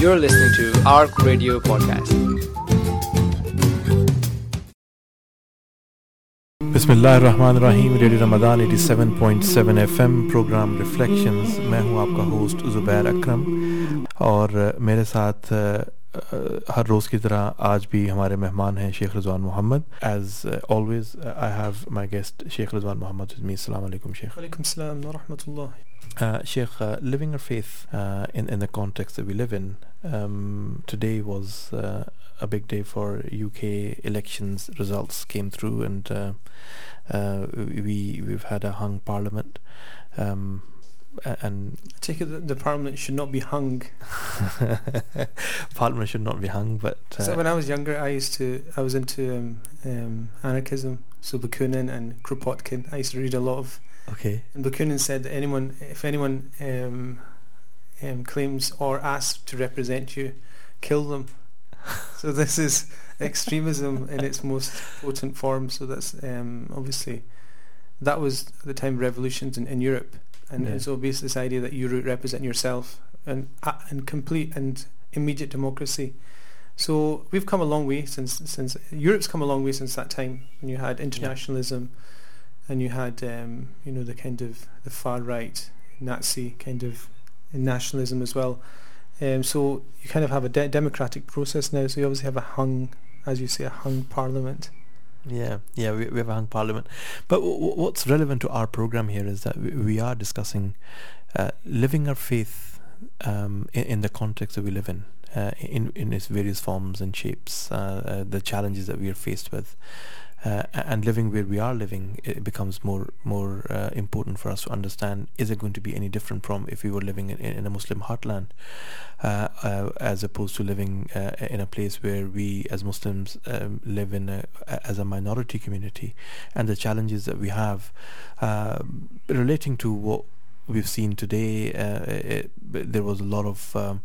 You're listening to ARC Radio Podcast. बिस्मिल्लाहिर्रहमानिर्रहीम radio Ramadan 87.7 FM programme reflections मैं हूं आपका होस्ट ज़ुबैर अकरम और मेरे साथ हर रोज़ की तरह आज भी हमारे मेहमान हैं Sheikh Rizwan Mohammad as always I have my guest Sheikh Rizwan Mohammad with me अस्सलाम वालेकुम शेख वालेकुम सलाम व रहमतुल्लाह Uh, Sheikh, uh, living our faith uh, in, in the context that we live in, um, today was uh, a big day for UK elections. Results came through, and uh, uh, we we've had a hung parliament. Um, and I take it that the parliament should not be hung. parliament should not be hung, but So uh, when I was younger, I used to, I was into um, um, anarchism, so Bakunin and Kropotkin. I used to read a lot of, okay, and Bakunin said that anyone, if anyone um, claims or asks to represent you, kill them. so this is extremism in its most potent form. So that's um, obviously, that was the time of revolutions in, in Europe. And, Yeah. so basically this idea that you represent yourself and, uh, and complete and immediate democracy. So we've come a long way since since Europe's come a long way since that time. when you had internationalism, and you had um, you know the kind of the far right Nazi kind of nationalism as well. Um, so you kind of have a de- democratic process now. So you obviously have a hung, as you say, a hung parliament. yeah, yeah, we, we have a hung parliament. But w- w- what's relevant to our program here is that we, we are discussing uh, living our faith um, in, in the context that we live in, uh, in in its various forms and shapes, uh, uh, the challenges that we are faced with, uh, and living where we are living, it becomes more more uh, important for us to understand: is it going to be any different from if we were living in, in a Muslim heartland, uh, uh, as opposed to living uh, in a place where we as Muslims um, live in a, as a minority community, and the challenges that we have um relating to what we've seen today. Uh, it, there was a lot of um,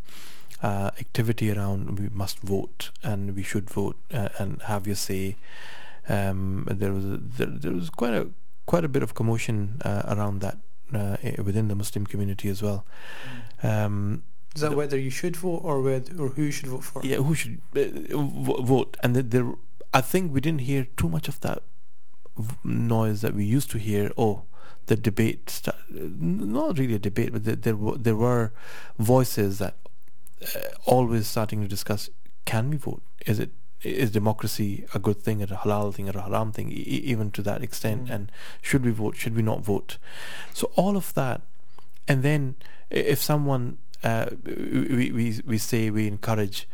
uh, activity around we must vote and we should vote uh, and have your say. Um, there was a, there, there was quite a quite a bit of commotion uh, around that uh, within the Muslim community as well. Um, Is that The- whether you should vote or whether or who you should vote for? yeah, who should uh, v- vote? And there, I think we didn't hear too much of that noise that we used to hear. Oh, the debate, sta- not really a debate, but there, there were there were voices that uh, always starting to discuss: Can we vote? Is it is democracy a good thing, or a halal thing, or a haram thing? E- even to that extent, Mm. and should we vote? Should we not vote? So all of that, and then if someone uh, we, we we say we encourage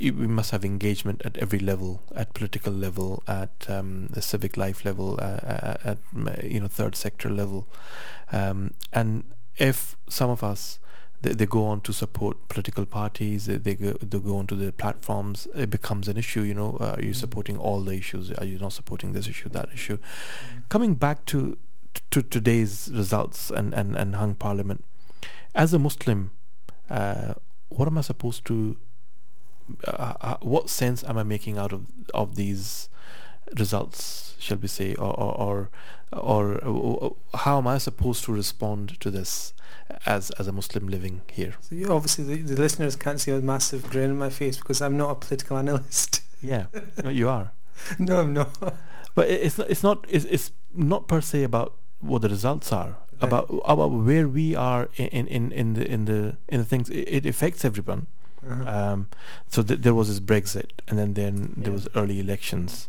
we must have engagement at every level, at political level, at um, the civic life level, uh, uh, at you know third sector level, um, and if some of us they, they go on to support political parties, they, they go they go onto the platforms, it becomes an issue. You know, uh, are you Mm. supporting all the issues? Are you not supporting this issue, that issue? Coming back to to today's results and and and hung parliament, as a Muslim, uh, what am I supposed to? Uh, uh, what sense am I making out of of these results? Shall we say, or or or, or uh, how am I supposed to respond to this as as a Muslim living here? So you, obviously the, the listeners can't see a massive grin on my face because I'm not a political analyst. Yeah, no, you are. no, I'm not. But it- it's not, it's not it's, it's not per se about what the results are Right. about about where we are in in in the in the in the things. It, it affects everyone. Uh-huh. Um, so th- there was this Brexit, and then then there Yeah. was early elections,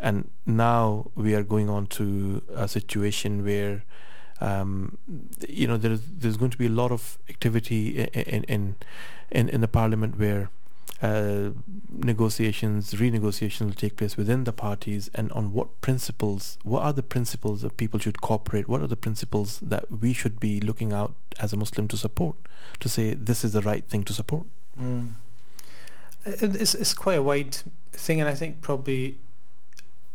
and now we are going on to a situation where, um, you know, there's there's going to be a lot of activity in in in, in the parliament where. Uh, negotiations, renegotiations will take place within the parties, and on what principles? What are the principles that people should cooperate? What are the principles that we should be looking out as a Muslim to support? To say this is the right thing to support. Mm. It's, it's quite a wide thing, and I think probably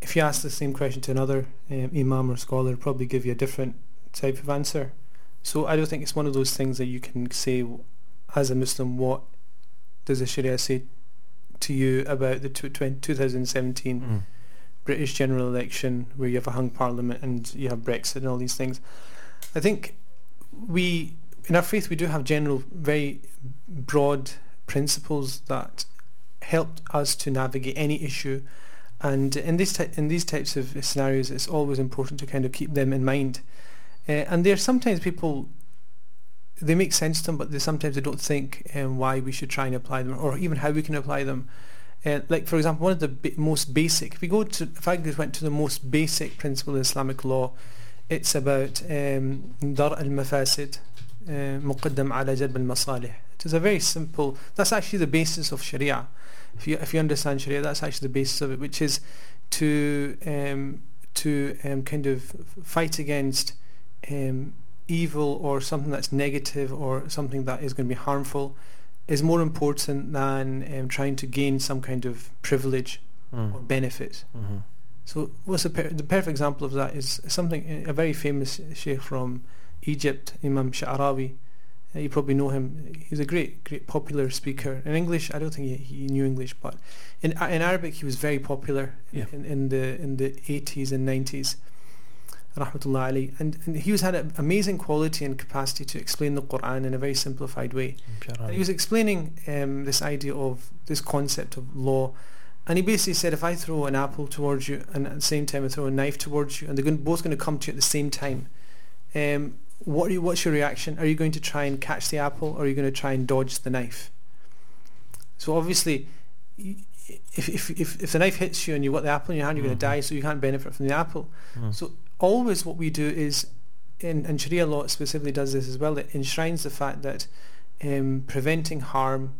if you ask the same question to another um, imam or scholar, probably give you a different type of answer. So I don't think it's one of those things that you can say as a Muslim, what does the Sharia say to you about the tw- 20, 2017 Mm. British general election where you have a hung parliament and you have Brexit and all these things. I think we, in our faith, we do have general, very broad principles that help us to navigate any issue. And in these ty- in these types of scenarios, it's always important to kind of keep them in mind. Uh, and there are sometimes people they make sense to them, but they sometimes they don't think um, why we should try and apply them, or even how we can apply them. Uh, like for example, one of the ba- most basic. If we go to, if I went to the most basic principle in Islamic law, it's about um, dar al mafasid, muqaddam ala jalb al masalih. It is a very simple. That's actually the basis of Sharia. If you if you understand Sharia, that's actually the basis of it, which is to um, to um, kind of fight against um, evil or something that's negative or something that is going to be harmful is more important than um, trying to gain some kind of privilege Mm. or benefit. Mm-hmm. So what's the, per- the perfect example of that is something, a very famous sheikh from Egypt, Imam Sha'arawi. Uh, you probably know him. He's a great, great popular speaker. In English, I don't think he, he knew English, but in in Arabic, he was very popular Yeah. in, in the in the 80s and 90s. Rahmatullah Ali. And, and he was had an amazing quality and capacity to explain the Quran in a very simplified way. And he was explaining um, this idea of this concept of law. And he basically said, if I throw an apple towards you and at the same time I throw a knife towards you, and they're going, both going to come to you at the same time, um, what are you, what's your reaction? Are you going to try and catch the apple or are you going to try and dodge the knife? So obviously, if, if, if, if the knife hits you and you've got the apple in your hand, you're Mhm. going to die, so you can't benefit from the apple. Mm. So always what we do is, in, and Sharia law specifically does this as well, it enshrines the fact that um, preventing harm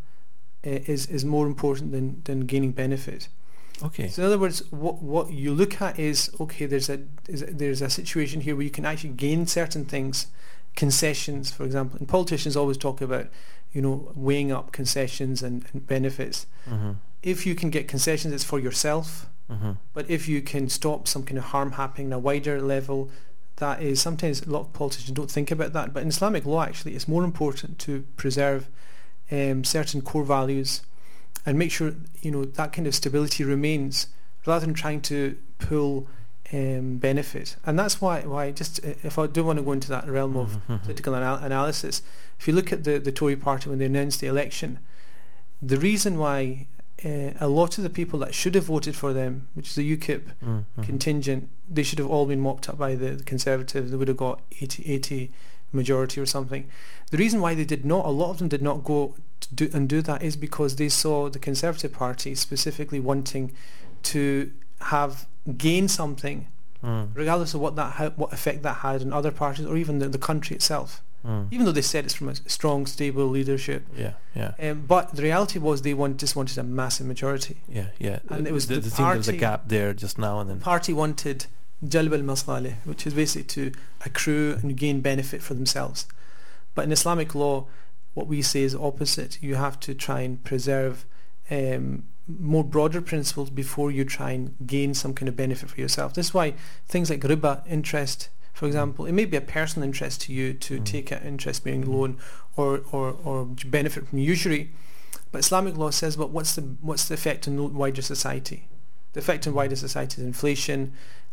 uh, is, is more important than, than gaining benefit. okay. So in other words, what, what you look at is, okay, there's a, is, there's a situation here where you can actually gain certain things, concessions, for example. And politicians always talk about, you know, weighing up concessions and, and benefits. Mm-hmm. If you can get concessions, it's for yourself. Mm-hmm. But if you can stop some kind of harm happening at a wider level, that is sometimes a lot of politicians don't think about that. But in Islamic law, actually, it's more important to preserve um, certain core values and make sure you know that kind of stability remains, rather than trying to pull um, benefit. And that's why why just uh, if I do want to go into that realm of Mhm. political anal- analysis, if you look at the, the Tory party when they announced the election, the reason why uh, a lot of the people that should have voted for them, which is the UKIP Mhm. contingent, they should have all been mopped up by the, the Conservatives. They would have got 80, 80 majority or something. The reason why they did not, a lot of them did not go to do, and do that is because they saw the Conservative Party specifically wanting to have gain something, Mm. regardless of what that ha- what effect that had on other parties or even the, the country itself. Mm. Even though they said it's from a strong, stable leadership, Yeah, yeah, um, but the reality was they want, just wanted a massive majority. yeah, yeah. And it was there, the there seemed there was a gap there just now and then. party wanted jalb al-masalih, which is basically to accrue and gain benefit for themselves. But in Islamic law, what we say is opposite. You have to try and preserve um, more broader principles before you try and gain some kind of benefit for yourself. This is why things like riba, interest, for example, it may be a personal interest to you to Mm. take an interest-bearing loan or, or, or to benefit from usury. But Islamic law says, but what's the what's the effect on the wider society? The effect on wider society is inflation,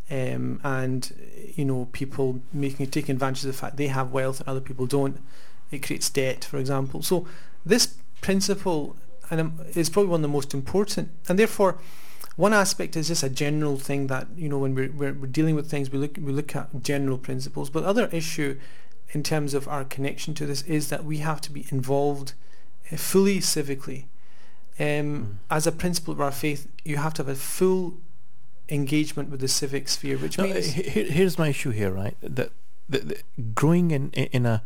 um, and you know people making taking advantage of the fact they have wealth and other people don't. It creates debt, for example. So this principle and um, is probably one of the most important, and therefore. One aspect is just a general thing that you know when we're, we're, we're dealing with things we look we look at general principles. But other issue in terms of our connection to this is that we have to be involved uh, fully civically. Um, Mm. As a principle of our faith, you have to have a full engagement with the civic sphere, which No, means he- he- here's my issue here, right? That the, the, growing in in a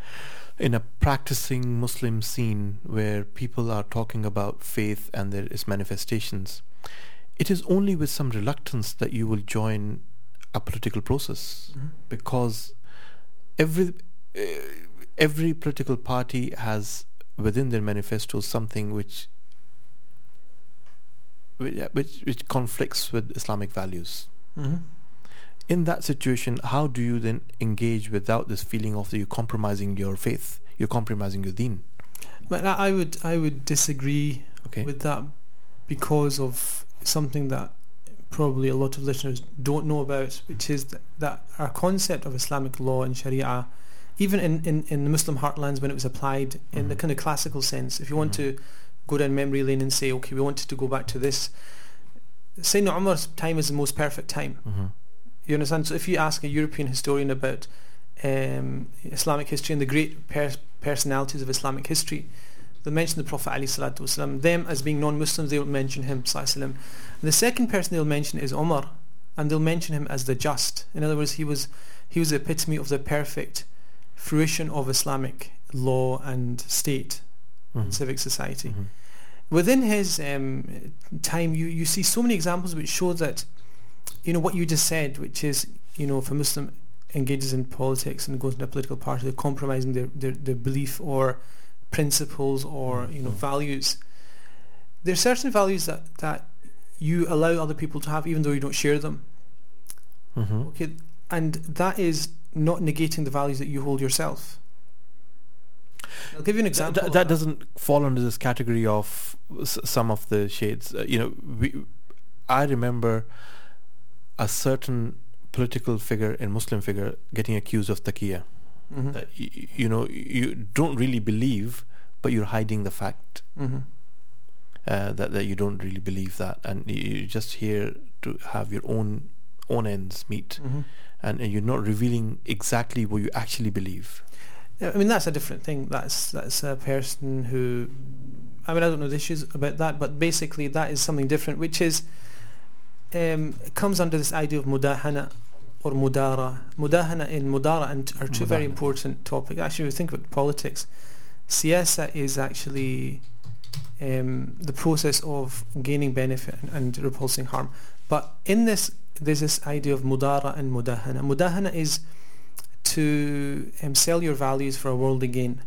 in a practicing Muslim scene where people are talking about faith and there is manifestations, it is only with some reluctance that you will join a political process Mhm. because every uh, every political party has within their manifesto something which which which, conflicts with Islamic values Mhm. in that situation, how do you then engage without this feeling of you compromising your faith? You're compromising your deen. But I I would I would disagree Okay. with that because of something that probably a lot of listeners don't know about, which is that, that our concept of Islamic law and Sharia, even in, in, in the Muslim heartlands when it was applied in the Mhm. kind of classical sense, if you want Mhm. to go down memory lane and say, okay, we wanted to go back to this. Sayyidina Umar's time is the most perfect time. hmm You understand? So if you ask a European historian about um, Islamic history and the great pers- personalities of Islamic history, they'll mention the Prophet wasalam. Them as being non-Muslims, they will mention him sallallahu alaihi wasallam. The second person they'll mention is Umar, and they'll mention him as the just. In other words, he was he was the epitome of the perfect fruition of Islamic law and state, hmm civic society hmm within his um, time, you, you see so many examples which show that, you know, what you just said, which is, you know, if a Muslim engages in politics and goes into a political party, they're compromising their, their, their belief or principles or, you know, Mhm. values. There are certain values that, that you allow other people to have even though you don't share them. hmm Okay, and that is not negating the values that you hold yourself. I'll give you an example. th- of that doesn't fall under this category of s- some of the shades. Uh, you know, we, I remember a certain political figure and Muslim figure getting accused of taqiyya. Mhm. That y- you know, you don't really believe, but you're hiding the fact Mhm. uh, that that you don't really believe that, and you're just here to have your own own ends meet, Mhm. and, and you're not revealing exactly what you actually believe. Yeah, I mean that's a different thing. That's that's a person who, I mean I don't know the issues about that, but basically that is something different, which is, um, it comes under this idea of mudahana or mudara. Mudahana and mudara and are two very important topics. Actually, if we think about politics, siyasa is actually um, the process of gaining benefit and, and repulsing harm. But in this, there's this idea of mudara and mudahana. Mudahana is to um, sell your values for a worldly gain.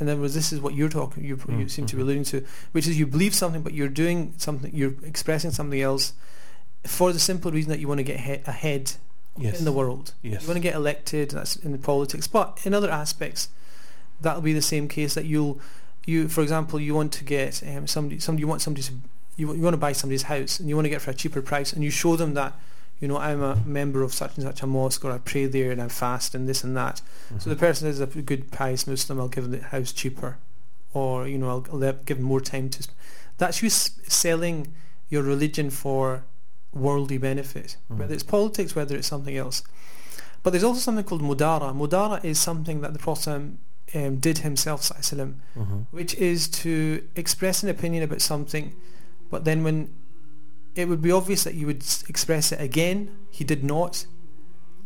In other words, this is what you're talking, you, you Mm, seem to be mhm. alluding to, which is you believe something, but you're doing something, you're expressing something else for the simple reason that you want to get he- ahead Yes. in the world. Yes. You want to get elected, that's in the politics. But in other aspects, that'll be the same case that you'll, you, for example, you want to get um, somebody, somebody, you want somebody to, you, you want to buy somebody's house and you want to get it for a cheaper price and you show them that, you know, I'm a member of such and such a mosque or I pray there and I fast and this and that. So the Mhm. person is a good pious Muslim, I'll give them the house cheaper. Or, you know, I'll, I'll give them more time to... Sp- That's you s- selling your religion for worldly benefit. Mhm. Whether it's politics, whether it's something else. But there's also something called mudara. Mudara is something that the Prophet um, did himself, sallallahu alaihi wasallam, Mhm. which is to express an opinion about something, but then when it would be obvious that you would express it again, he did not,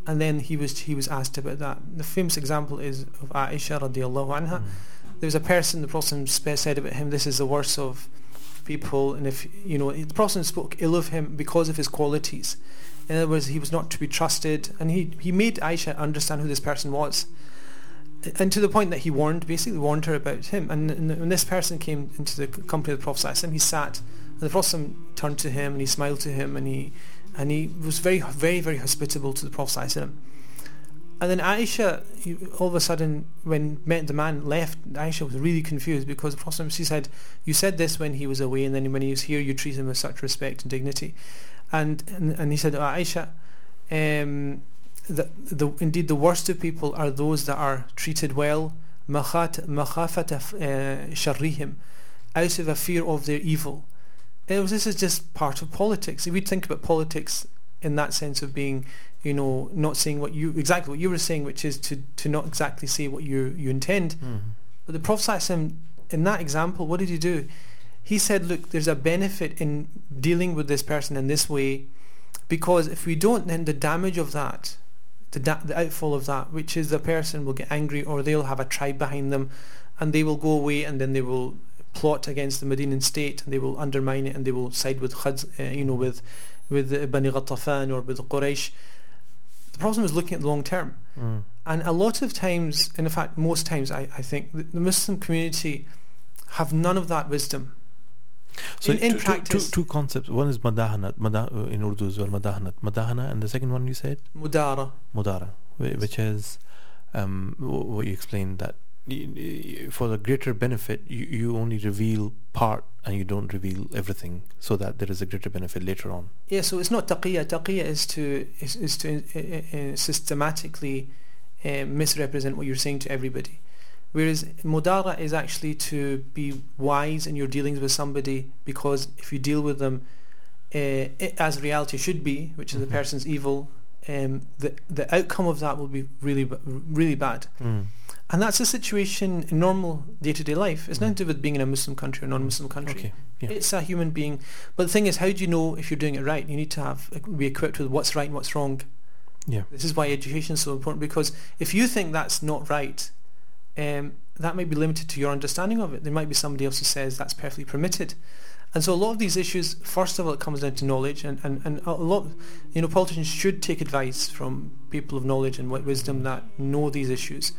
and then he was he was asked about that. The famous example is of Aisha radiallahu anha. Mhm. There was a person the Prophet said about him, "This is the worst of people, and if you know the Prophet spoke ill of him because of his qualities. In other words, he was not to be trusted, and he he made Aisha understand who this person was, and to the point that he warned basically warned her about him. And, and when this person came into the company of the Prophet he sat, and the Prophet turned to him and he smiled to him, and he and he was very very very hospitable to the Prophet. And then Aisha, you- all of a sudden, when met the man left, Aisha was really confused because the Prophet ﷺ, she said, "You said this when he was away, and then when he was here, you treat him with such respect and dignity." And and, and he said, oh, "Aisha." Um, the, the, indeed the worst of people are those that are treated well مخات- مخافة uh, شرهم out of a fear of their evil it was, this is just part of politics if we think about politics in that sense of being you know not saying what you exactly what you were saying which is to, to not exactly say what you you intend Mhm. but the Prophet ﷺ, in that example, what did he do? He said, look, there's a benefit in dealing with this person in this way because if we don't, then the damage of that, the, da- the outfall of that, which is the person will get angry or they'll have a tribe behind them and they will go away and then they will plot against the Medinan state and they will undermine it and they will side with Khadz, uh, you know, with with Bani Ghatafan or with Quraysh. The problem is looking at the long term. Mm. And a lot of times, and in fact most times, I, I think the, the Muslim community have none of that wisdom. So In- in two, practice- two, two concepts. One is madahanat, madah, uh, in Urdu as well, madahanat, madahana, and the second one you said Mudara. mudara, which is um, what you explained that for the greater benefit, you, you only reveal part and you don't reveal everything, so that there is a greater benefit later on. Yeah, so it's not taqiyya. Taqiyya is to is, is to uh, uh, systematically uh, misrepresent what you're saying to everybody. Whereas mudara is actually to be wise in your dealings with somebody because if you deal with them uh, as reality should be, which is the Mhm. person's evil, um, the the outcome of that will be really really bad. Mm. And that's a situation in normal day-to-day life. It's nothing to do with being in a Muslim country or non-Muslim country. Okay. Yeah. It's a human being. But the thing is, how do you know if you're doing it right? You need to have be equipped with what's right and what's wrong. Yeah. This is why education is so important because if you think that's not right, um, that might be limited to your understanding of it. There might be somebody else who says that's perfectly permitted. And so a lot of these issues, first of all, it comes down to knowledge, and, and, and a lot, you know, politicians should take advice from people of knowledge and wi- wisdom that know these issues,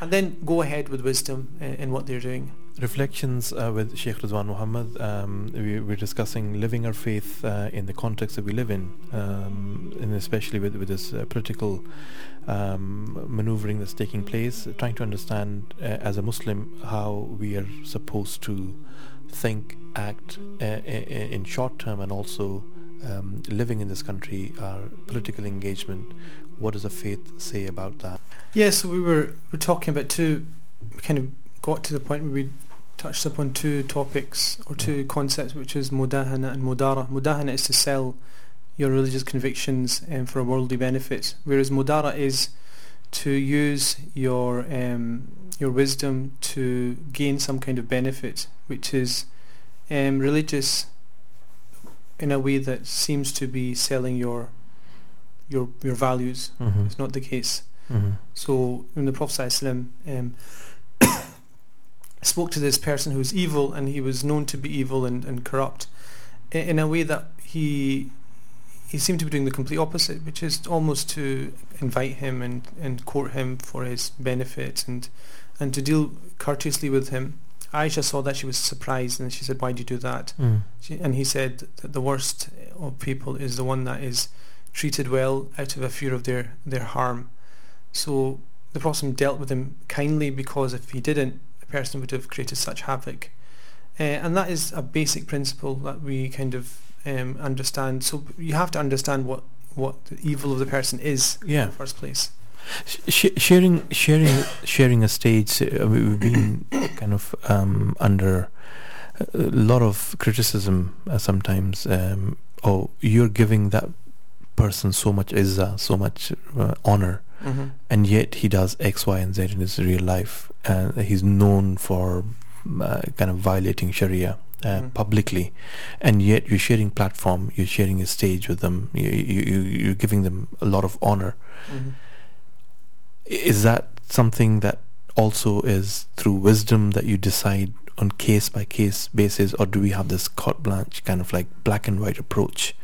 and then go ahead with wisdom in, in what they're doing. Reflections uh, with Sheikh Rizwan Muhammad. Um, we, we're discussing living our faith uh, in the context that we live in, um, and especially with, with this uh, political um, maneuvering that's taking place, trying to understand uh, as a Muslim how we are supposed to think, act uh, in short term, and also um, living in this country, our political engagement. What does the faith say about that? Yeah, so we were we're talking about two. We kind of got to the point where we touched upon two topics or two concepts, which is mudahana and mudara. Mudahana is to sell your religious convictions um, for worldly benefit, whereas mudara is to use your um, your wisdom to gain some kind of benefit, which is um, religious in a way that seems to be selling your your your values. Mm-hmm. It's not the case. Mm-hmm. So when the Prophet um, spoke to this person who was evil and he was known to be evil and, and corrupt i- in a way that he he seemed to be doing the complete opposite, which is almost to invite him and, and court him for his benefit and and to deal courteously with him. Aisha saw that she was surprised and she said, "Why do you do that?" Mm. She, and he said that the worst of people is the one that is treated well out of a fear of their, their harm. So the Prophet dealt with him kindly because if he didn't, the person would have created such havoc. Uh, and that is a basic principle that we kind of um, understand. So you have to understand what, what the evil of the person is in the first place. Sh- sharing, sharing, sharing a stage. Uh, we- we've been kind of um, under a lot of criticism uh, sometimes. Um, oh, you're giving that person so much izzah, so much uh, honor, Mm-hmm. and yet he does X, Y, and Z in his real life. Uh, he's known for uh, kind of violating Sharia. Uh, Mhm. publicly, and yet you're sharing platform, you're sharing a stage with them, you, you, you- you're giving them a lot of honor. Mm-hmm. Is that something that also is through wisdom that you decide on case by case basis, or do we have this carte blanche kind of like black and white approach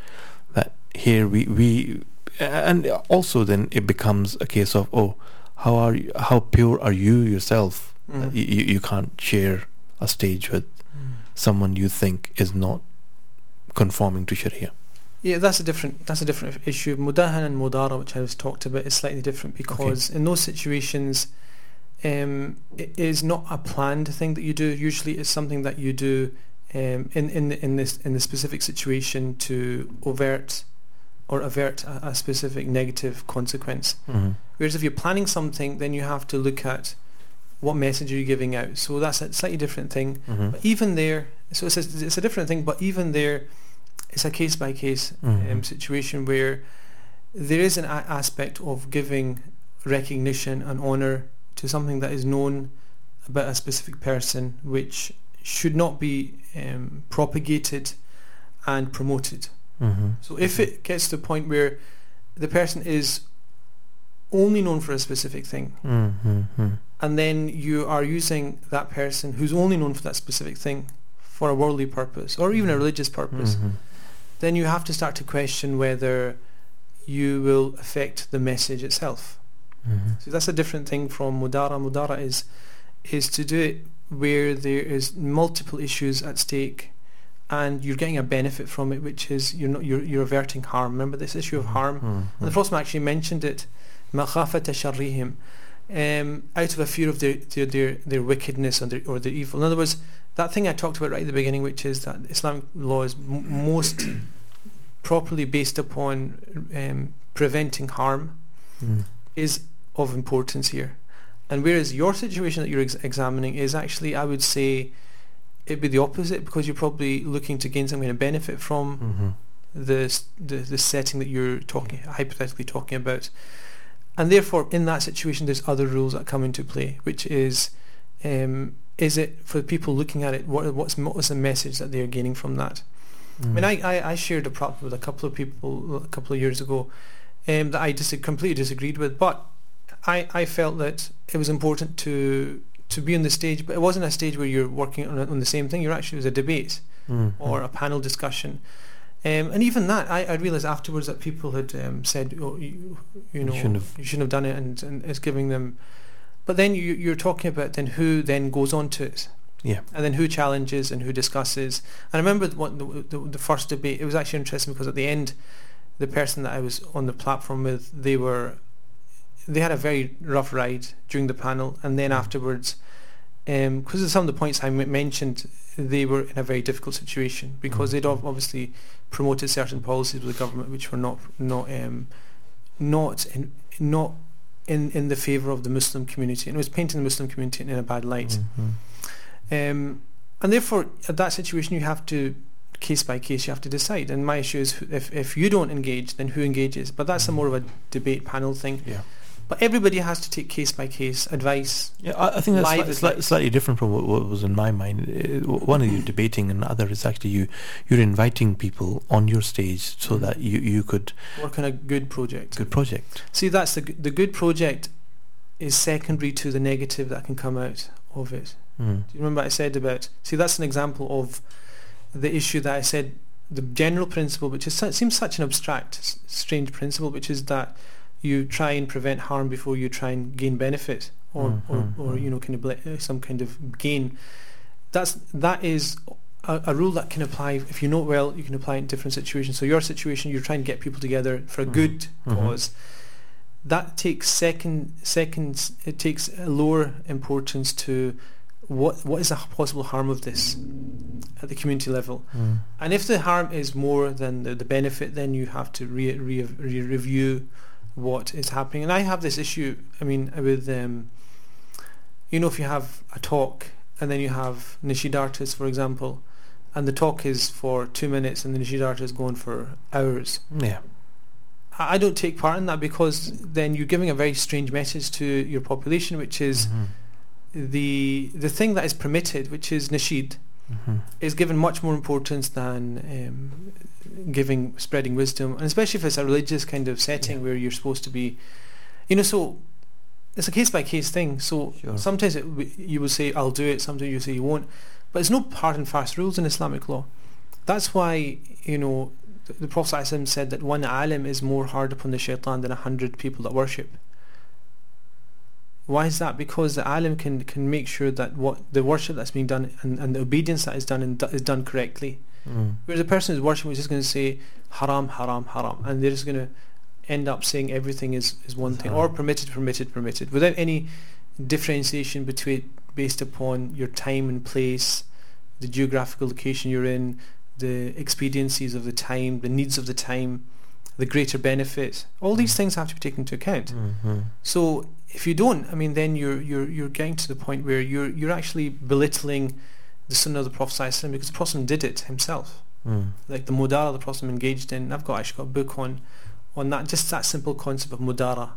here we we and also then it becomes a case of oh how are you, how pure are you yourself Mhm. you, you can't share a stage with someone you think is not conforming to Sharia. Yeah, that's a different that's a different issue. Mudahan and Mudara, which I was talked about, is slightly different because in those situations, um, it is not a planned thing that you do. Usually, it's something that you do um, in in the, in this in the specific situation to overt or avert a, a specific negative consequence. Mm-hmm. Whereas if you're planning something, then you have to look at what message are you giving out. So that's a slightly different thing. Mm-hmm. But even there, so it's a, it's a different thing, but even there, it's a case by case situation where there is an a- aspect of giving recognition and honour to something that is known about a specific person, which should not be um, propagated and promoted. Mm-hmm. So if it gets to the point where the person is only known for a specific thing, Mm-hmm. and then you are using that person who's only known for that specific thing for a worldly purpose or even a religious purpose, Mm-hmm. then you have to start to question whether you will affect the message itself. Mm-hmm. So that's a different thing from mudara. Mudara is is to do it where there is multiple issues at stake and you're getting a benefit from it, which is you're not you're, you're averting harm. Remember this issue of harm? Mm-hmm. And the Prophet actually mentioned it, مَخَافَةَ شَرِّهِمْ um, out of a fear of their, their, their, their wickedness or their, or their evil. In other words, that thing I talked about right at the beginning, which is that Islamic law is m- most properly based upon um, preventing harm, Mm. is of importance here. And whereas your situation that you're ex- examining is actually, I would say, it'd be the opposite because you're probably looking to gain some kind of benefit from Mm-hmm. the, the the setting that you're talking hypothetically talking about, and therefore in that situation there's other rules that come into play, which is, um, is it for people looking at it what what's what's the message that they're gaining from that? I mean, I, I, I shared a prop with a couple of people a couple of years ago um, that I dis- completely disagreed with, but I, I felt that it was important to to be on the stage, but it wasn't a stage where you're working on, on the same thing. You're actually it was a debate Mm, or a panel discussion. Um, and even that, I, I realised afterwards that people had um, said, oh, you, you know, shouldn't have- you shouldn't have done it, and, and it's giving them. But then you, you're talking about then who then goes on to it, yeah. and then who challenges and who discusses. And I remember what the, the, the first debate. It was actually interesting because at the end, the person that I was on the platform with, they were, they had a very rough ride during the panel, and then Mm. afterwards, because of some of the points I m- mentioned, they were in a very difficult situation because Mm. they'd obviously promoted certain policies with the government which were not not um, not in not in in the favour of the Muslim community, and it was painting the Muslim community in a bad light. Mhm. Um, and therefore, at that situation, you have to case by case. You have to decide. And my issue is, if if you don't engage, then who engages? But that's a more of a debate panel thing. Yeah. But everybody has to take case by case advice. Yeah, I, I think that's sli- sli- slightly different from what, what was in my mind. Uh, One is you debating, and the other is actually you you're inviting people on your stage so Mhm. that you, you could Work on a good project. good project. See, that's the the good project is secondary to the negative that can come out of it. Mm. Do you remember what I said about? See, that's an example of the issue that I said. The general principle, which is seems such an abstract, strange principle, which is that you try and prevent harm before you try and gain benefit, or Mm, or, or mm. you know, kind of uh, some kind of gain. That's that is a, a rule that can apply if you know it well. You can apply it in different situations. So your situation, you're trying to get people together for a Mhm. good Mhm. cause. That takes second seconds. It takes a lower importance to what what is the possible harm of this at the community level. Mm. And if the harm is more than the, the benefit, then you have to re, re, re, review what is happening. And I have this issue. I mean, with um, you know, if you have a talk and then you have Nashid artists, for example, and the talk is for two minutes and the Nashid artist is going for hours. Yeah. I don't take part in that because then you're giving a very strange message to your population, which is Mhm. the the thing that is permitted, which is Nashid, Mhm. is given much more importance than um, giving spreading wisdom, and especially if it's a religious kind of setting Yeah. where you're supposed to be, you know. So it's a case by case thing. So Sure. sometimes it, you will say I'll do it, sometimes you say you won't, but there's no hard and fast rules in Islamic law. That's why you know the, the Prophet said that one alim is more hard upon the shaitan than a hundred people that worship. Why is that? Because the alim can can make sure that what the worship that's being done and, and the obedience that is done is done correctly. Mm. Whereas the person who's worshiping is just going to say haram, haram, haram, and they're just going to end up saying everything is, is one thing or permitted, permitted, permitted, without any differentiation between based upon your time and place, the geographical location you're in, the expediencies of the time, the needs of the time, the greater benefit. All these Mm. things have to be taken into account. Mhm. So if you don't, I mean, then you're you're you're getting to the point where you're you're actually belittling the Sunnah of the Prophet because the Prophet did it himself. Mm. Like the mudara the Prophet engaged in. I've got actually got a book on on that just that simple concept of mudara,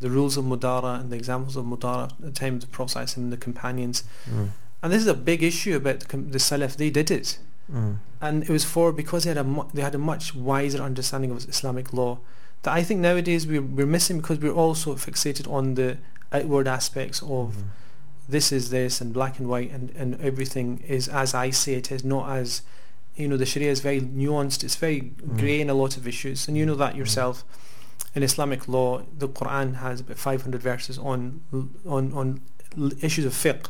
the rules of mudara and the examples of mudara at the time of the Prophet and the companions. Mm. And this is a big issue about the, the Salaf. They did it, Mm. and it was for because they had a they had a much wiser understanding of Islamic law that I think nowadays we're we're missing because we're also fixated on the outward aspects of Mhm. this is this and black and white and, and everything is as I say it is not as you know the Sharia is very nuanced it's very Mm. grey in a lot of issues and you know that Mm. yourself in Islamic law the Quran has about 500 verses on on on issues of fiqh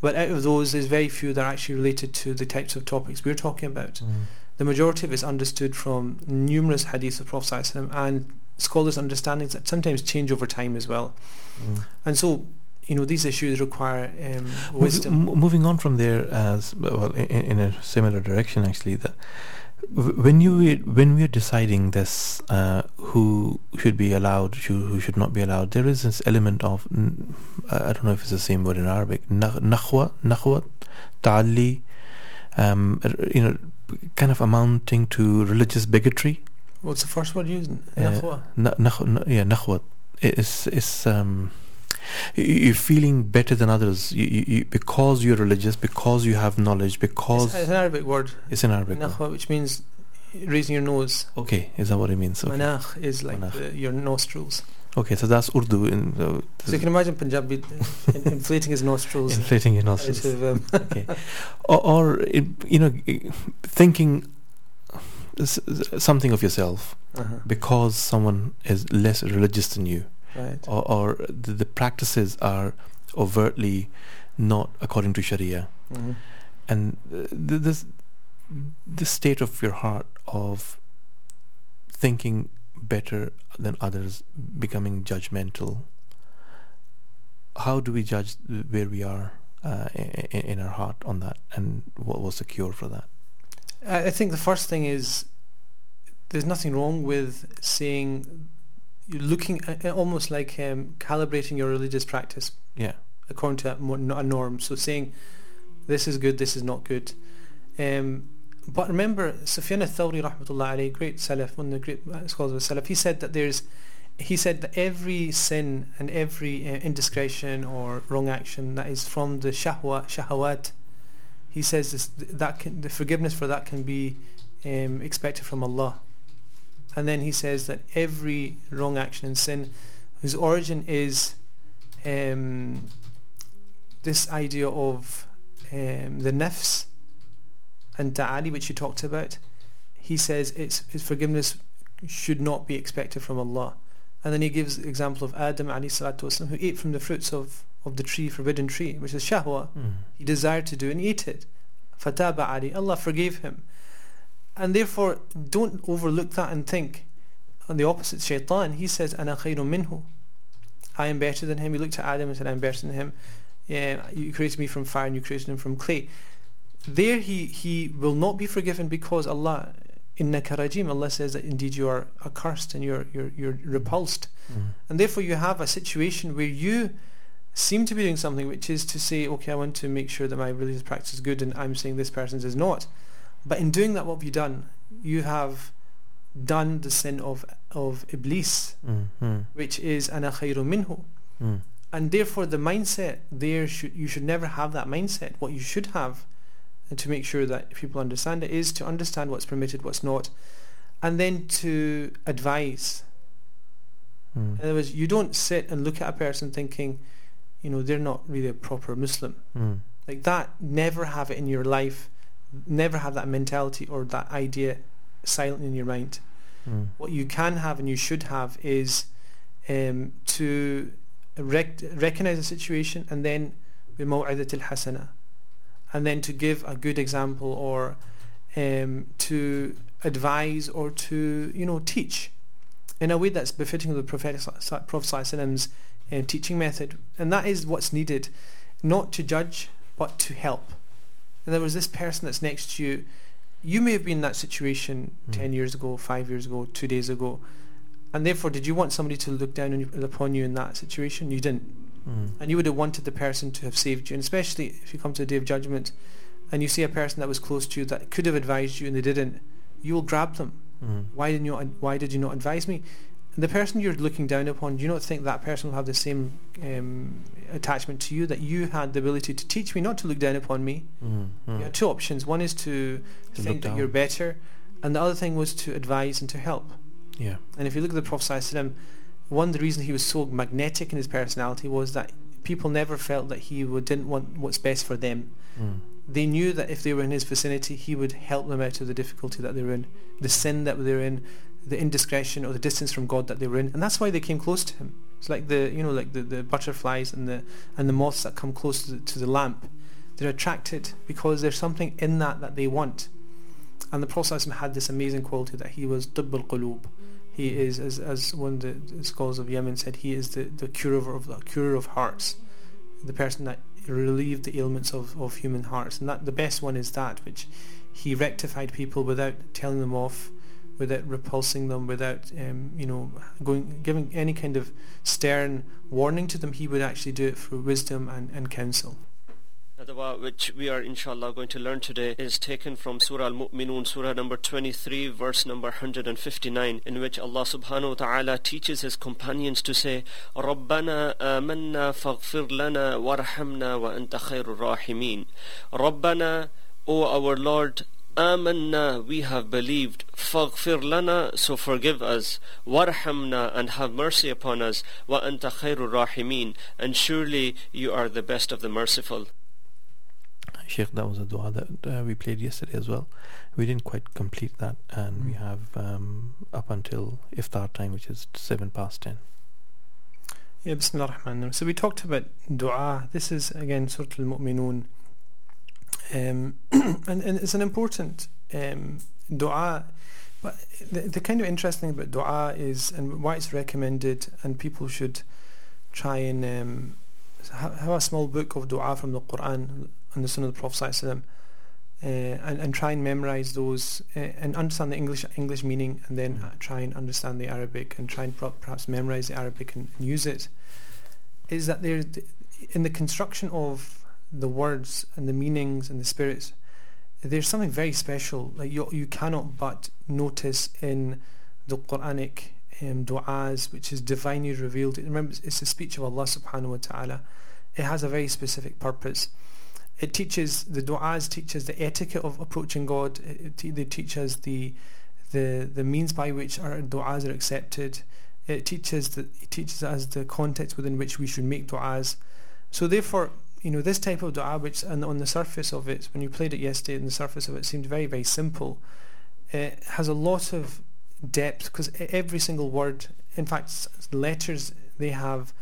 but out of those there's very few that are actually related to the types of topics we're talking about Mm. The majority of it is understood from numerous hadiths of Prophet and scholars understandings that sometimes change over time as well Mm. and so, you know, these issues require um, wisdom. m- moving on from there, as well, in, in a similar direction, actually, that When you when we are deciding this, uh, who should be allowed, who, who should not be allowed, there is this element of I don't know if it's the same word in Arabic, nakh- nakhwa, nakhwa, ta'alli, um, you know, kind of amounting to religious bigotry. What's the first word using? Uh, Nakhwa. Na- nakh- na- yeah, nakhwa. It's it's um, you're feeling better than others you, you, you, because you're religious, because you have knowledge, because it's an Arabic word. it's an Arabic. Nakhwa, which means raising your nose. Okay, is that what it means? Okay. Manakh is like the, your nostrils. Okay, so that's Urdu in uh, So you can imagine Punjabi inflating his nostrils. inflating out nostrils. of, um, okay, or, or it, you know, thinking something of yourself uh-huh, because someone is less religious than you, right. or, or the, the practices are overtly not according to Sharia, Mhm. and th- this this state of your heart of thinking better than others, becoming judgmental. How do we judge where we are uh, in, in our heart on that, and what was the cure for that? I think the first thing is there's nothing wrong with seeing, looking at, almost like um, calibrating your religious practice Yeah, according to a, a norm. So saying this is good, this is not good. Um, but remember, Sufyan al-Thawri, rahmatullah alayhi, great Salaf, one of the great uh, scholars of Salaf, he said that there's, he said that every sin and every uh, indiscretion or wrong action that is from the shahwa, shahawat, he says this, that can, the forgiveness for that can be um, expected from Allah. And then he says that every wrong action and sin whose origin is um, this idea of um, the nafs and ta'ali which you talked about he says it's, its forgiveness should not be expected from Allah. And then he gives the example of Adam wasalam, who ate from the fruits of, of the tree forbidden tree which is shahwa. Mm. he desired to do and he ate it. Fataba ali Allah forgave him. And therefore don't overlook that and think on the opposite. Shaitan he says ana khayrun minhu. I am better than him. He looked at Adam and said I'm better than him. Yeah, you created me from fire and you created him from clay there he, he will not be forgiven because Allah innaka rajim Allah says that indeed you are accursed and you're, you're, you're repulsed Mm. and therefore you have a situation where you seem to be doing something which is to say, okay, I want to make sure that my religious practice is good and I'm saying this person's is not. But in doing that, what have you done? You have done the sin of, of Iblis, Mm. Which is ana khayru minhu. Mm. And therefore the mindset there, should you should never have that mindset. What you should have, and to make sure that people understand it, is to understand what's permitted, what's not, and then to advise. Mm. In other words, you don't sit and look at a person thinking, you know, they're not really a proper Muslim. Mm. Like that, never have it in your life. Never have that mentality or that idea silent in your mind. Mm. What you can have and you should have is um, to rec- recognize the situation and then بموعظة الحسنة and then to give a good example or um, to advise or to you know teach in a way that's befitting the Prophet Prophet Prophet's um, teaching method. And that is what's needed not to judge but to help. In other words this person that's next to you. You may have been in that situation Mm. 10 years ago 5 years ago 2 days ago. And therefore did you want somebody to look down on you, upon you in that situation? You didn't Mm. and you would have wanted the person to have saved you and especially if you come to the day of judgment and you see a person that was close to you that could have advised you and they didn't you will grab them Mm. why didn't you why did you not advise me and the person you're looking down upon do you not think that person will have the same um, attachment to you that you had the ability to teach me not to look down upon me Mm. you Mm. had two options one is to, To think that you're better and the other thing was to advise and to help Yeah. and if you look at the Prophet ﷺ, one of the reasons he was so magnetic in his personality was that people never felt that he would, didn't want what's best for them. Mm. They knew that if they were in his vicinity, he would help them out of the difficulty that they were in, the sin that they were in, the indiscretion or the distance from God that they were in, and that's why they came close to him. It's like the you know like the, the butterflies and the and the moths that come close to the, to the lamp. They're attracted because there's something in that that they want. And the Prophet had this amazing quality that he was tibb al-qulub. He is, as, as one of the scholars of Yemen said, he is the, the curer of the curer of hearts, the person that relieved the ailments of, of human hearts. And that the best one is that which he rectified people without telling them off, without repulsing them, without um, you know going giving any kind of stern warning to them. He would actually do it through wisdom and, and counsel. The dua which we are inshallah going to learn today is taken from Surah Al-Mu'minun, Surah number 23, verse number 159, in which Allah subhanahu wa ta'ala teaches His companions to say, رَبَّنَا آمَنَّا فَاغْفِرْ لَنَا وَارْحَمْنَا وَأَنْتَ خَيْرُ الرَّاحِمِينَ رَبَّنَا O our Lord, آمنا we have believed فاغفر لنا so forgive us وارحمنا and have mercy upon us وأنت خير الراحمين and surely you are the best of the merciful Sheikh, that was a dua that uh, we played yesterday as well. We didn't quite complete that, and mm. we have um, up until iftar time, which is seven past ten. Yeah, Bismillah ar So we talked about dua. This is again Surah Al-Mu'minun. Um, and, and it's an important um, dua. But the, the kind of interesting thing about dua is, and why it's recommended, and people should try and um, have a small book of dua from the Quran and the Sunnah of the Prophet uh, and, and try and memorize those uh, and understand the English English meaning and then mm. try and understand the Arabic and try and pro- perhaps memorize the Arabic and, and use it. Is that there in the construction of the words and the meanings and the spirits there's something very special. Like you, you cannot but notice in the Quranic um, du'as which is divinely revealed. Remember it's the speech of Allah subhanahu wa ta'ala. It has a very specific purpose it teaches the du'as teaches the etiquette of approaching God. It, it, it teaches the the the means by which our du'as are accepted. It teaches that it teaches us the context within which we should make du'as. So therefore, you know, this type of du'a, which and on the surface of it, when you played it yesterday, on the surface of it seemed very very simple. It has a lot of depth because every single word, in fact, letters they have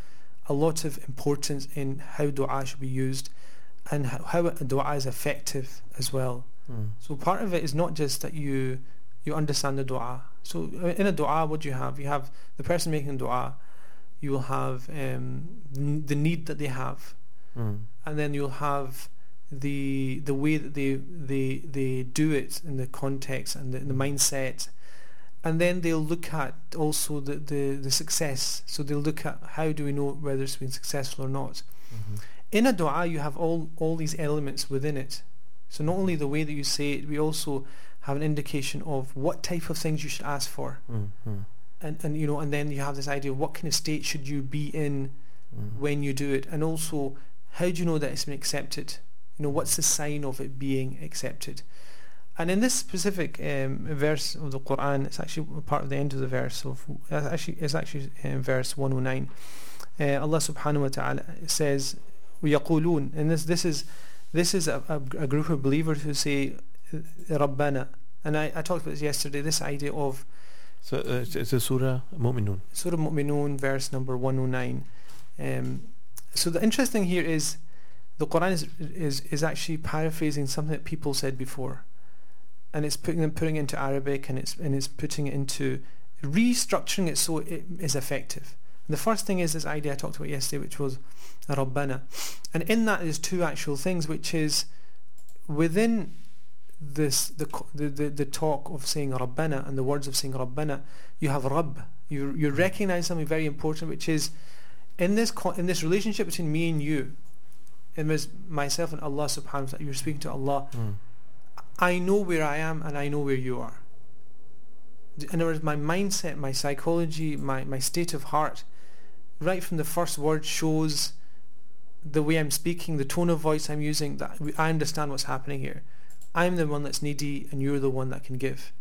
a lot of importance in how du'a should be used and how, how dua is effective as well. Mm. So part of it is not just that you you understand the dua. So uh, in a dua, what do you have? You have the person making the dua. You will have um, the need that they have, mm. and then you'll have the the way that they they they do it in the context and the, the mindset and then they'll look at also the, the, the success. So they'll look at how do we know whether it's been successful or not. Mm-hmm in a dua you have all, all these elements within it. So not only the way that you say it, we also have an indication of what type of things you should ask for. Mm-hmm. And, and you know, and then you have this idea of what kind of state should you be in mm-hmm. when you do it, and also how do you know that it's been accepted? You know, what's the sign of it being accepted? And in this specific um, verse of the Quran, it's actually part of the end of the verse of actually it's actually in verse 109. Uh, Allah Subhanahu wa Taala says, ويقولون and this this is this is a, a, a group of believers who say ربنا and I, I talked about this yesterday this idea of so uh, it's a surah mu'minun surah mu'minun verse number 109 um, so the interesting here is the Quran is, is is actually paraphrasing something that people said before and it's putting them putting it into Arabic and it's and it's putting it into restructuring it so it is effective and the first thing is this idea I talked about yesterday which was Rabbana. And in that is two actual things, which is within this the the, the, talk of saying Rabbana and the words of saying Rabbana, you have Rabb. You you recognize something very important, which is in this in this relationship between me and you, and with myself and Allah Subhanahu wa Taala, you're speaking to Allah. Mm. I know where I am and I know where you are. In other words, my mindset, my psychology, my, my state of heart, right from the first word shows the way I'm speaking, the tone of voice I'm using, that I understand what's happening here. I'm the one that's needy and you're the one that can give.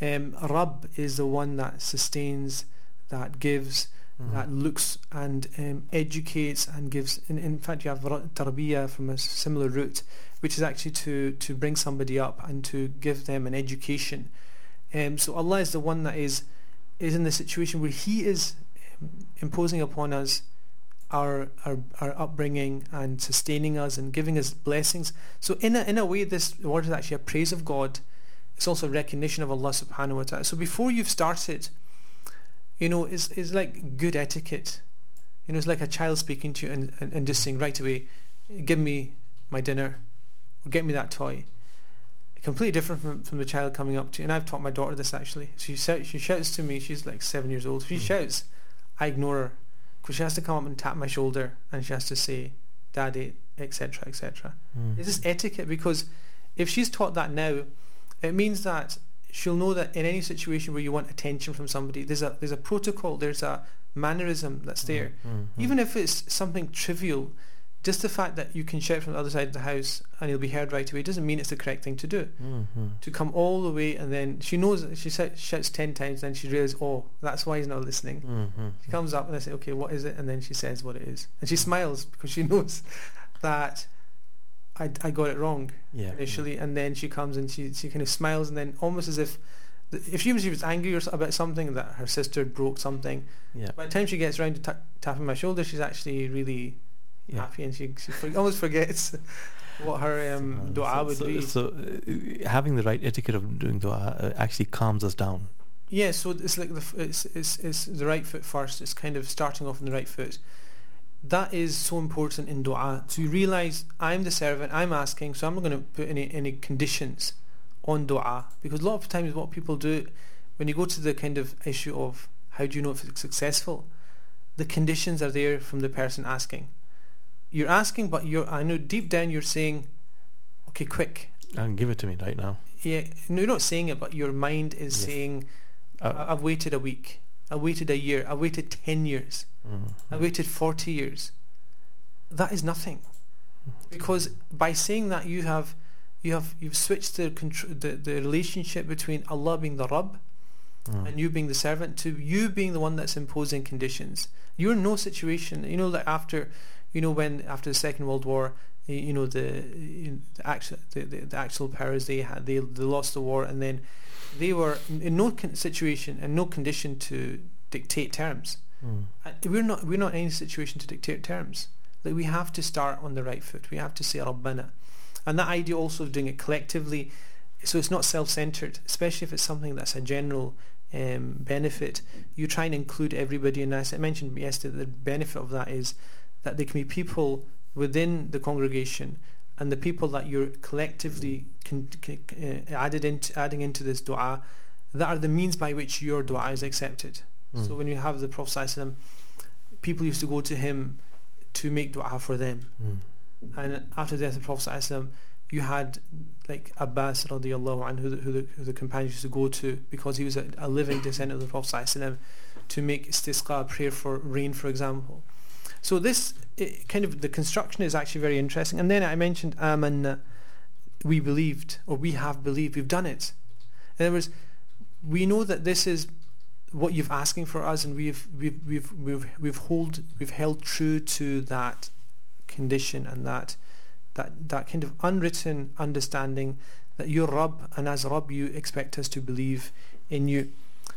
Um, Rab is the one that sustains, that gives, mm-hmm. that looks and um, educates and gives. In, in fact, you have tarbiyah from a similar root, which is actually to, to bring somebody up and to give them an education. Um, so Allah is the one that is is in the situation where He is imposing upon us our, our, our upbringing and sustaining us and giving us blessings. So in a, in a way, this word is actually a praise of God. It's also a recognition of Allah subhanahu wa ta'ala. So before you've started, you know, it's, it's like good etiquette. You know, it's like a child speaking to you and, and, and just saying right away, give me my dinner or get me that toy. completely different from, from the child coming up to you. And I've taught my daughter this actually. She she shouts to me. She's like seven years old. She Mm. shouts. I ignore her because she has to come up and tap my shoulder and she has to say, "Daddy," etc., etc. Mm. It's just etiquette because if she's taught that now, it means that she'll know that in any situation where you want attention from somebody, there's a there's a protocol, there's a mannerism that's there. Mm, mm, Even if it's something trivial, just the fact that you can shout from the other side of the house and you'll be heard right away doesn't mean it's the correct thing to do. mm, mm. To come all the way and then she knows she shouts, ten times, then she realizes, oh, that's why he's not listening. Mm, mm, She comes up and I say, okay, what is it? And then she says what it is, and she smiles because she knows that I, I got it wrong yeah. initially, and then she comes and she she kind of smiles, and then almost as if if she was, she was angry or about something that her sister broke something. Yeah. By the time she gets around to ta- tapping my shoulder, she's actually really Yeah. happy, and she she for- almost forgets what her um, Uh, du'a so, would so, be. So uh, having the right etiquette of doing dua uh, actually calms us down. Yeah, so it's like the f- it's, it's it's the right foot first. It's kind of starting off on the right foot. That is so important in du'a to realize I'm the servant. I'm asking, so I'm not going to put any any conditions on du'a because a lot of times what people do when you go to the kind of issue of how do you know if it's successful, the conditions are there from the person asking. You're asking, but you're I know deep down you're saying, okay, quick. And give it to me right now. Yeah, no, you're not saying it, but your mind is Yes. saying. Uh, I've waited a week. I waited a year. I waited 10 years. mm, I waited 40 years. That is nothing. Because by saying that you have you have you've switched the contr- the, the relationship between Allah being the Rabb Mm. and you being the servant to you being the one that's imposing conditions. You're in no situation, you know, like after, you know, when after the Second World War, you know, the, the actual the, the, the actual powers they had, they they lost the war, and then they were in in no con- situation and no condition to dictate terms. Mm. We're not we're not in any situation to dictate terms. Like we have to start on the right foot. We have to say Rabbana. And that idea also of doing it collectively, so it's not self-centered, especially if it's something that's a general um, benefit. You try and include everybody, and as I mentioned yesterday, the benefit of that is that there can be people within the congregation and the people that you're collectively con- con- uh, added into, adding into this dua that are the means by which your dua is accepted. Mm. So hmm. when you have the Prophet people used to go to him to make dua for them. Mm. And after the death of Prophet you had like Abbas radiallahu anhu, who the, who the, who the companions used to go to because he was a, a living descendant of the Prophet to make istisqa, prayer for rain, for example. So this it, kind of the construction is actually very interesting. And then I mentioned amanna, we believed or we have believed, we've done it. In other words, we know that this is what you've asking for us, and we've we've we've we've we've hold we've held true to that condition and that that that kind of unwritten understanding that you're Rabb, and as Rabb you expect us to believe in you.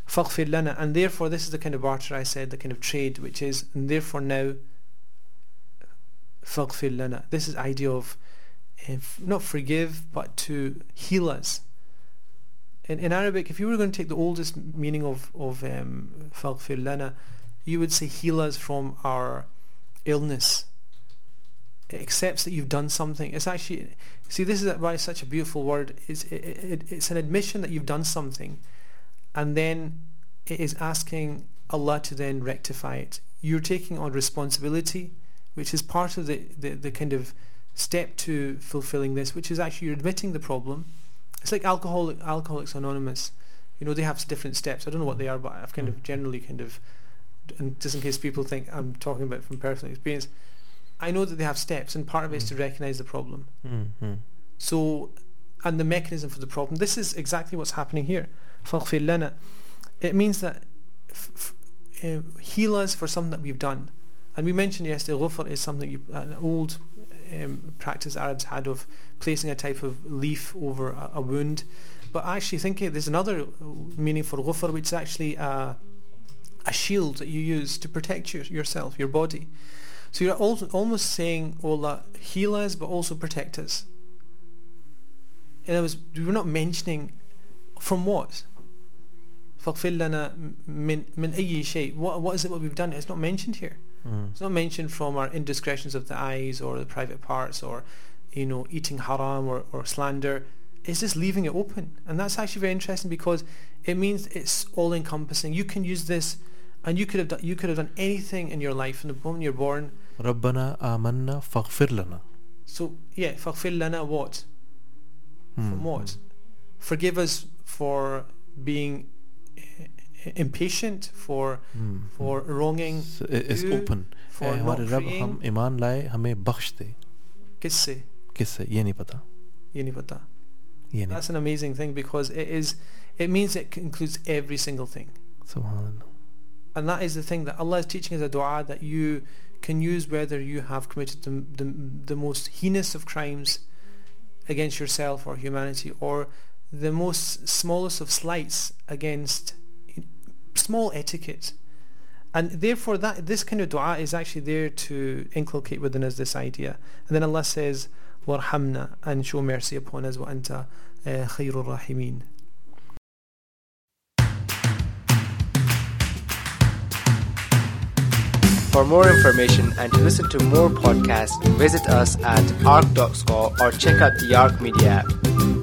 فَاغْفِرْ لَنَا And therefore, this is the kind of barter I said, the kind of trade, which is, and therefore now, فَاغْفِرْ لَنَا This is idea of uh, f- not forgive, but to heal us. In, in Arabic, if you were going to take the oldest meaning of, of um, فَاغْفِرْ لَنَا, you would say heal us from our illness. It accepts that you've done something. It's actually, see, this is why it's such a beautiful word. It's, it, it, it's an admission that you've done something and then it is asking Allah to then rectify it. You're taking on responsibility, which is part of the, the, the kind of step to fulfilling this, which is actually you're admitting the problem. It's like alcohol Alcoholics Anonymous. You know, they have different steps. I don't know what they are, but I've kind of mm. generally kind of, and just in case people think I'm talking about from personal experience, I know that they have steps, and part of it is mm. to recognise the problem. Mm-hmm. So, and the mechanism for the problem. This is exactly what's happening here. It means that f- f- uh, heal us for something that we've done. And we mentioned yesterday, ghufr is something you, an old um, practice Arabs had of placing a type of leaf over a, a wound. But actually thinking there's another meaning for ghufr, which is actually a, a shield that you use to protect your, yourself, your body. So you're also almost saying, oh Allah, heal us, but also protect us. In other words, we're not mentioning from what? فَاغْفِرْ لَنَا مِنْ, مِنْ أَيِّ شَيْء what, what is it what we've done? It's not mentioned here. Mm. It's not mentioned from our indiscretions of the eyes or the private parts or, you know, eating haram or, or slander. is just leaving it open. And that's actually very interesting because it means it's all encompassing. You can use this and you could have done, you could have done anything in your life from the moment you're born. ربنا آمنا فاغفر لنا So yeah, فَغْفِرْ لَنَا what? Hmm. From what? Forgive us for being eh, impatient, for Hmm. for wronging, So it- it's you, open for Eh, not हमारे रब praying. हम ईमान लाए हमें बख्श दे किससे? किससे ये नहीं पता ये नहीं पता. ये नहीं That's an amazing thing because it is it means it includes every single thing. सुभान अल्लाह And that is the thing that Allah is teaching as a dua that you can use whether you have committed the, the, the most heinous of crimes against yourself or humanity or the most smallest of slights against small etiquette. And therefore, that this kind of dua is actually there to inculcate within us this idea. And then Allah says, "Warhamna," and show mercy upon us. Wa anta eh, khayrul rahimin. For more information and to listen to more podcasts, visit us at arc.score or check out the Arc Media app.